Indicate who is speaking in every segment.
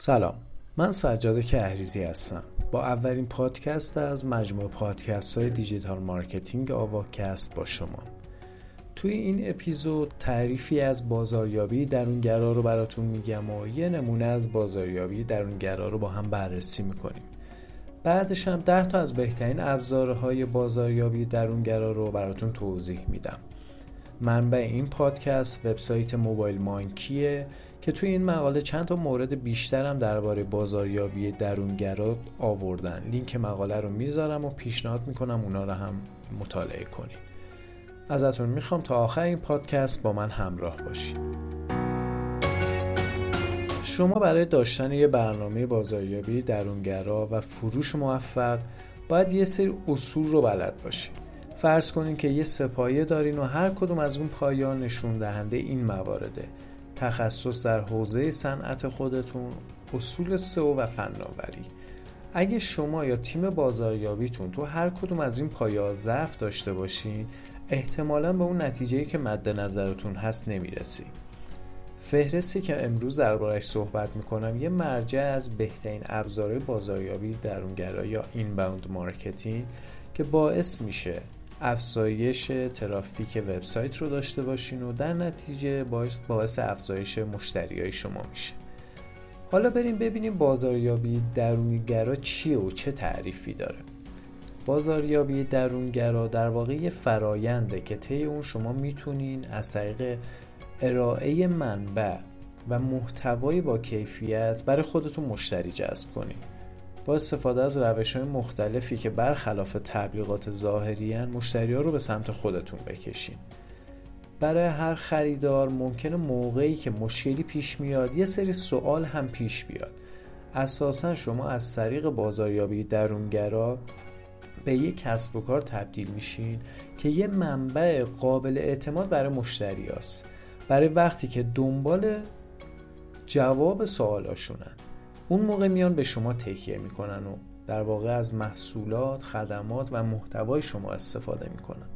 Speaker 1: سلام. من سجاد کهریزی هستم. با اولین پادکست از مجموعه پادکست های digital marketing آواکست با شما. توی این اپیزود تعریفی از بازاریابی درونگرا رو براتون میگم و یه نمونه از بازاریابی درونگرا رو با هم بررسی می‌کنیم. بعدش هم ده تا از بهترین ابزارهای بازاریابی درونگرا رو براتون توضیح میدم. منبع این پادکست وبسایت MobileMonkey ه. که توی این مقاله چند تا مورد بیشترم درباره بازاریابی درونگرا آوردن. لینک مقاله رو می‌ذارم و پیشنهاد می‌کنم اونا رو هم مطالعه کنید ازتون می‌خوام تا آخر این پادکست با من همراه باشید شما برای داشتن یه برنامه بازاریابی درونگرا و فروش موفق باید یه سری اصول رو بلد باشید فرض کنین که یه سپایه دارین و هر کدوم از اون پایان نشون دهنده این موارده تخصص در حوزه صنعت خودتون اصول سئو و فناوری. اگه شما یا تیم بازاریابیتون تو هر کدوم از این پایا ضعف داشته باشین احتمالا به اون نتیجه که مد نظرتون هست نمی‌رسی. فهرستی که امروز دربارش صحبت می‌کنم یه مرجع از بهترین ابزارهای بازاریابی درونگرا یا inbound marketing که باعث میشه افزایش ترافیک وبسایت رو داشته باشین و در نتیجه باعث افزایش مشتری های شما میشه. حالا بریم ببینیم بازاریابی درونگرا چیه و چه تعریفی داره. بازاریابی درونگرا در واقع یه فراینده که طی اون شما می‌تونین از طریق ارائه منبع و محتوای با کیفیت برای خودتون مشتری جذب کنین. با استفاده از روش های مختلفی که برخلاف تبلیغات ظاهری مشتری ها رو به سمت خودتون بکشین. برای هر خریدار ممکنه موقعی که مشکلی پیش میاد یه سری سوال هم پیش بیاد. اساسا شما از طریق بازاریابی درونگرا به یک کسب و کار تبدیل میشین که یه منبع قابل اعتماد برای مشتری هست. برای وقتی که دنبال جواب سوالاشونن. اون موقع میان به شما تکیه می‌کنن و در واقع از محصولات، خدمات و محتوای شما استفاده می‌کنن.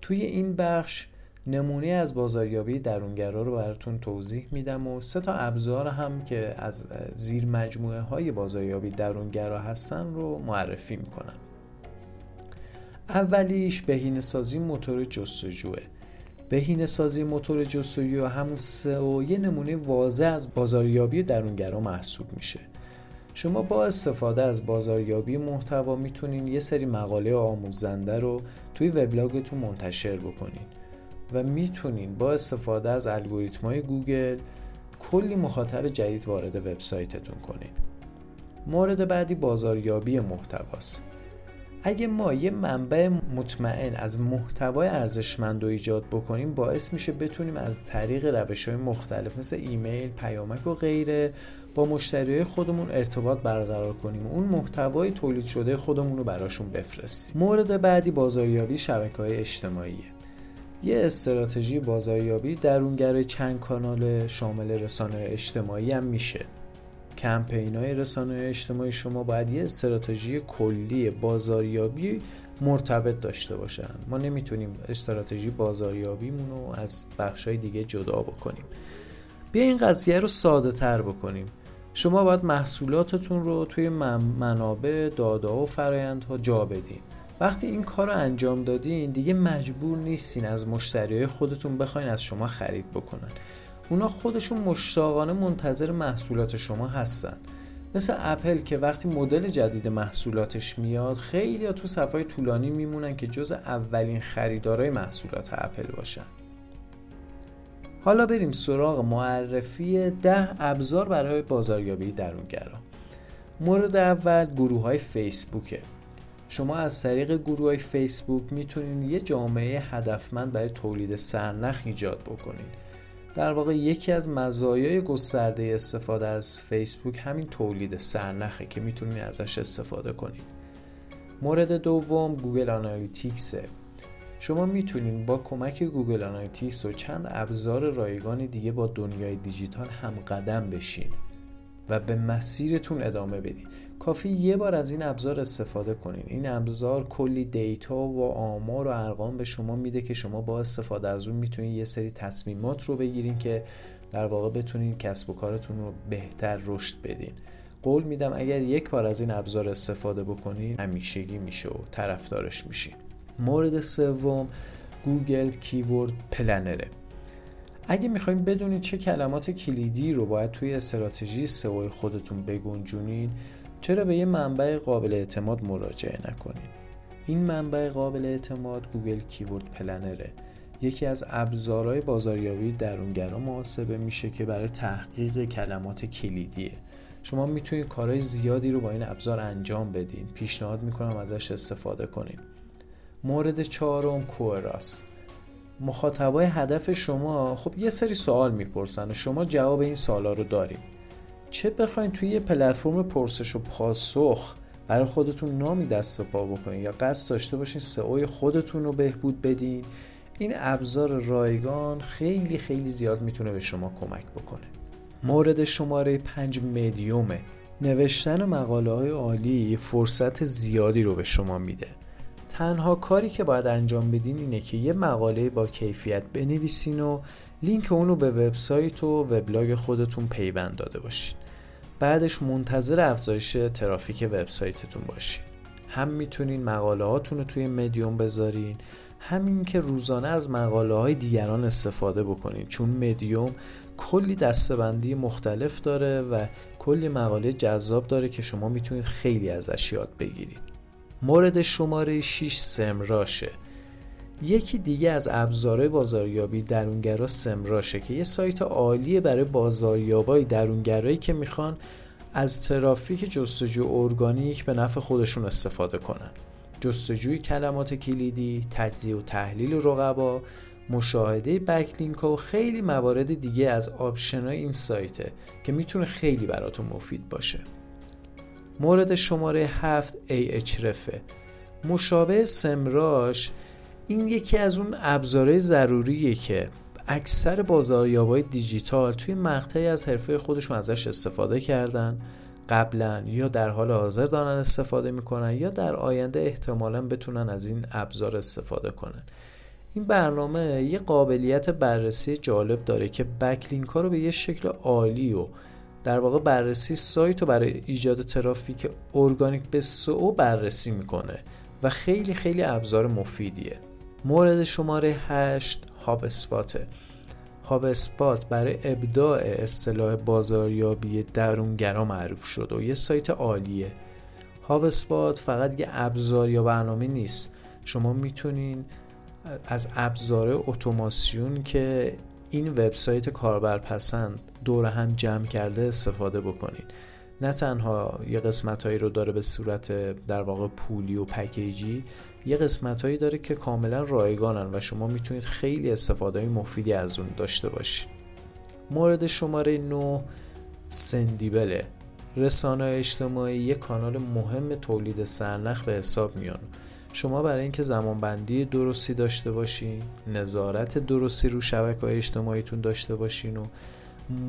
Speaker 1: توی این بخش نمونه از بازاریابی درونگرا رو براتون توضیح میدم و سه تا ابزار هم که از زیر مجموعه های بازاریابی درونگرا هستن رو معرفی می‌کنم. اولیش بهینه سازی موتور جستجوه. بهینه سازی موتور جستجو همون سئو یه نمونه واضح از بازاریابی درونگرا محسوب میشه. شما با استفاده از بازاریابی محتوا می‌تونین یه سری مقاله آموزنده رو توی وبلاگتون منتشر بکنین و می‌تونین با استفاده از الگوریتمای گوگل کلی مخاطب جدید وارد وبسایتتون کنین. مورد بعدی بازاریابی محتواست. اگه ما یه منبع مطمئن از محتوای ارزشمند رو ایجاد بکنیم باعث میشه بتونیم از طریق روش های مختلف مثل ایمیل، پیامک و غیره با مشتری خودمون ارتباط برقرار کنیم. و اون محتوای تولید شده خودمون رو براشون بفرستیم. مورد بعدی بازاریابی شبکه های اجتماعیه یه استراتژی بازاریابی درونگره چند کانال شامل رسانه اجتماعی هم میشه. کمپین های رسانه اجتماعی شما باید یه استراتژی کلی بازاریابی مرتبط داشته باشن. ما نمی‌تونیم استراتژی بازاریابیمون رو از بخش های دیگه جدا بکنیم. بیا این قضیه رو ساده تر بکنیم. شما باید محصولاتتون رو توی منابع دادا و فرایندها جا بدین. وقتی این کار رو انجام دادین دیگه مجبور نیستین از مشتریای خودتون بخواین از شما خرید بکنن. اونا خودشون مشتاقانه منتظر محصولات شما هستن. مثل اپل که وقتی مدل جدید محصولاتش میاد خیلی ها تو صفای طولانی میمونن که جز اولین خریدارای محصولات اپل باشن. حالا بریم سراغ معرفی ده ابزار برای بازاریابی درونگرا. مورد اول گروه های فیسبوکه. شما از طریق گروه های فیسبوک می‌تونید یه جامعه هدفمند برای تولید سرنخ ایجاد بکنید در واقع یکی از مزایای گسترده استفاده از فیسبوک همین تولید سرنخه که می‌تونید ازش استفاده کنید مورد دوم Google Analytics ه شما می‌تونید با کمک Google Analytics و چند ابزار رایگان دیگه با دنیای دیجیتال هم قدم بشین. و به مسیرتون ادامه بدید کافی یه بار از این ابزار استفاده کنین. این ابزار کلی دیتا و آمار و ارقام به شما میده که شما با استفاده از اون می‌تونید یه سری تصمیمات رو بگیرین که در واقع بتونین کسب و کارتون رو بهتر رشد بدین. قول میدم اگر یک بار از این ابزار استفاده بکنین همیشگی میشه و طرفدارش میشین. مورد سوم Google Keyword Planner ه. اگه می‌خواین بدونید چه کلمات کلیدی رو باید توی استراتژی سئو خودتون بگنجونین چرا به یه منبع قابل اعتماد مراجعه نکنین این منبع قابل اعتماد گوگل کیورد پلنره. یکی از ابزارهای بازاریابی درونگرا محاسبه میشه که برای تحقیق کلمات کلیدیه. شما می‌تونید کارهای زیادی رو با این ابزار انجام بدین. پیشنهاد می‌کنم ازش استفاده کنین. مورد چهارم کوراس مخاطبای هدف شما خب یه سری سوال می‌پرسن و شما جواب این سوالا رو داریم چه بخواین توی یه پلتفرم پرسش و پاسخ برای خودتون نامی دست و پا بکنین یا قصد داشته باشین سئو خودتون رو بهبود بدین این ابزار رایگان خیلی خیلی زیاد می‌تونه به شما کمک بکنه. مورد شماره پنج مدیومه. نوشتن مقاله های عالی فرصت زیادی رو به شما میده. تنها کاری که باید انجام بدین اینه که یه مقاله با کیفیت بنویسین و لینک اونو به وبسایت و وبلاگ خودتون پیوند داده باشین. بعدش منتظر افزایش ترافیک وبسایتتون باشین. هم می‌تونین مقاله هاتون رو توی مدیوم بذارین همین که روزانه از مقاله های دیگران استفاده بکنین چون مدیوم کلی دستبندی مختلف داره و کلی مقاله جذاب داره که شما می‌تونید خیلی ازش یاد بگیرید. مورد شماره 6 سمراشه. یکی دیگه از ابزارهای بازاریابی درونگرا سمراشه که یه سایت عالیه برای بازاریابای درونگرایی که می‌خوان از ترافیک جستجو ارگانیک به نفع خودشون استفاده کنن. جستجوی کلمات کلیدی، تجزیه و تحلیل رقبا، مشاهده بکلینک و خیلی موارد دیگه از آپشنای این سایته که می‌تونه خیلی براتون مفید باشه. مورد شماره هفت رفه مشابه سمراش این یکی از اون ابزارهای ضروریه که اکثر بازاریابای دیجیتال توی مقطعی از حرفه خودشون ازش استفاده کردن. قبلا یا در حال حاضر دارن استفاده می‌کنن یا در آینده احتمالا بتونن از این ابزار استفاده کنن. این برنامه یه قابلیت بررسی جالب داره که بکلینک ها رو به یه شکل عالی و در واقع بررسی سایت رو برای ایجاد ترافیک ارگانیک به سئو بررسی می‌کنه و خیلی خیلی ابزار مفیدیه. مورد شماره 8 هاب اسپاته هاب اسپات برای ابداع اصطلاح بازاریابی درونگرا معروف شد و یه سایت عالیه. هاب اسپات فقط یه ابزار یا برنامه نیست. شما می‌تونین از ابزار اتوماسیون که این وبسایت کاربرپسند دور هم جمع کرده استفاده بکنید. نه تنها یه قسمت هایی رو داره به صورت در واقع پولی و پکیجی یه قسمت هایی داره که کاملا رایگانن و شما می‌تونید خیلی استفاده های مفیدی از اون داشته باشید. مورد شماره 9 سندیبله. رسانه اجتماعی یک کانال مهم تولید سرنخ به حساب میان. شما برای اینکه زمانبندی درستی داشته باشین نظارت درستی رو شبکه های اجتماعیتون داشته باشین و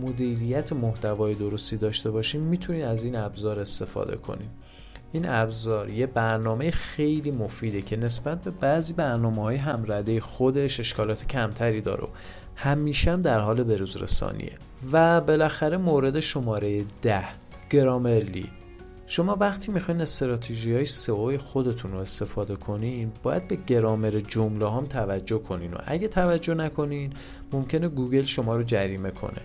Speaker 1: مدیریت محتوای درستی داشته باشین می‌تونید از این ابزار استفاده کنین. این ابزار یه برنامه خیلی مفیده که نسبت به بعضی برنامه های همرده خودش اشکالات کمتری داره و همیشه هم در حال بروز رسانیه. و بالاخره مورد شماره ده گرامرلی. شما وقتی می‌خواین استراتژی های سئو خودتون رو استفاده کنین باید به گرامر جمله هم توجه کنین و اگه توجه نکنین ممکنه گوگل شما رو جریمه کنه.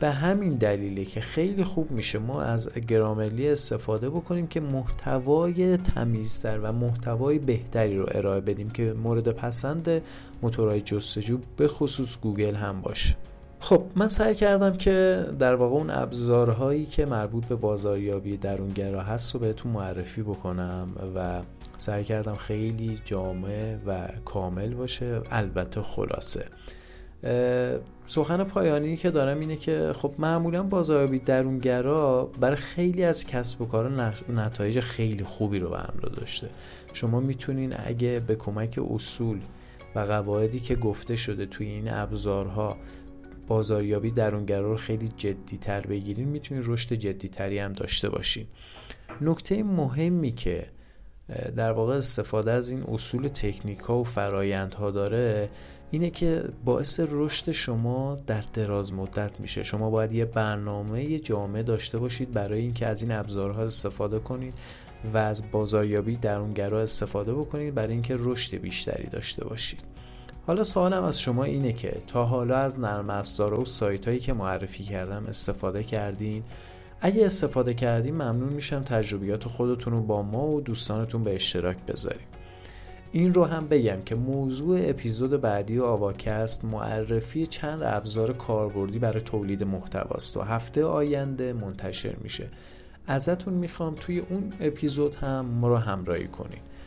Speaker 1: به همین دلیله که خیلی خوب میشه ما از Grammarly استفاده بکنیم که محتوای تمیزتر و محتوای بهتری رو ارائه بدیم که مورد پسند موتورهای جستجو به خصوص گوگل هم باشه. خب من سعی کردم که در واقع اون ابزارهایی که مربوط به بازاریابی درونگرا هست رو بهتون معرفی بکنم و سعی کردم خیلی جامع و کامل باشه. البته خلاصه. سخن پایانی که دارم اینه که خب معمولا بازاریابی درونگرا برای خیلی از کسب و کار نتایج خیلی خوبی رو به همراه داشته. شما می‌تونین اگه به کمک اصول و قواعدی که گفته شده توی این ابزارها بازاریابی درونگرا رو خیلی جدی تر بگیرین می‌تونین رشد جدی تری هم داشته باشین نکته مهمی که در واقع استفاده از این اصول تکنیک ها و فرایندها داره اینه که باعث رشد شما در دراز مدت میشه. شما باید یه برنامه جامع داشته باشید برای اینکه از این ابزارها استفاده کنید و از بازاریابی درونگرا استفاده بکنید برای اینکه رشد بیشتری داشته باشید. حالا سوالم از شما اینه که تا حالا از نرم افزارها و سایت هایی که معرفی کردم استفاده کردین؟ اگه استفاده کردین ممنون میشم تجربیات خودتون رو با ما و دوستانتون به اشتراک بذاریم. این رو هم بگم که موضوع اپیزود بعدی آواکست معرفی چند ابزار کاربردی برای تولید محتواست و هفته آینده منتشر میشه. ازتون می‌خوام توی اون اپیزود هم ما رو همراهی کنید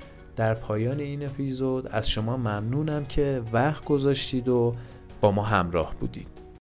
Speaker 1: در پایان این اپیزود از شما ممنونم که وقت گذاشتید و با ما همراه بودید.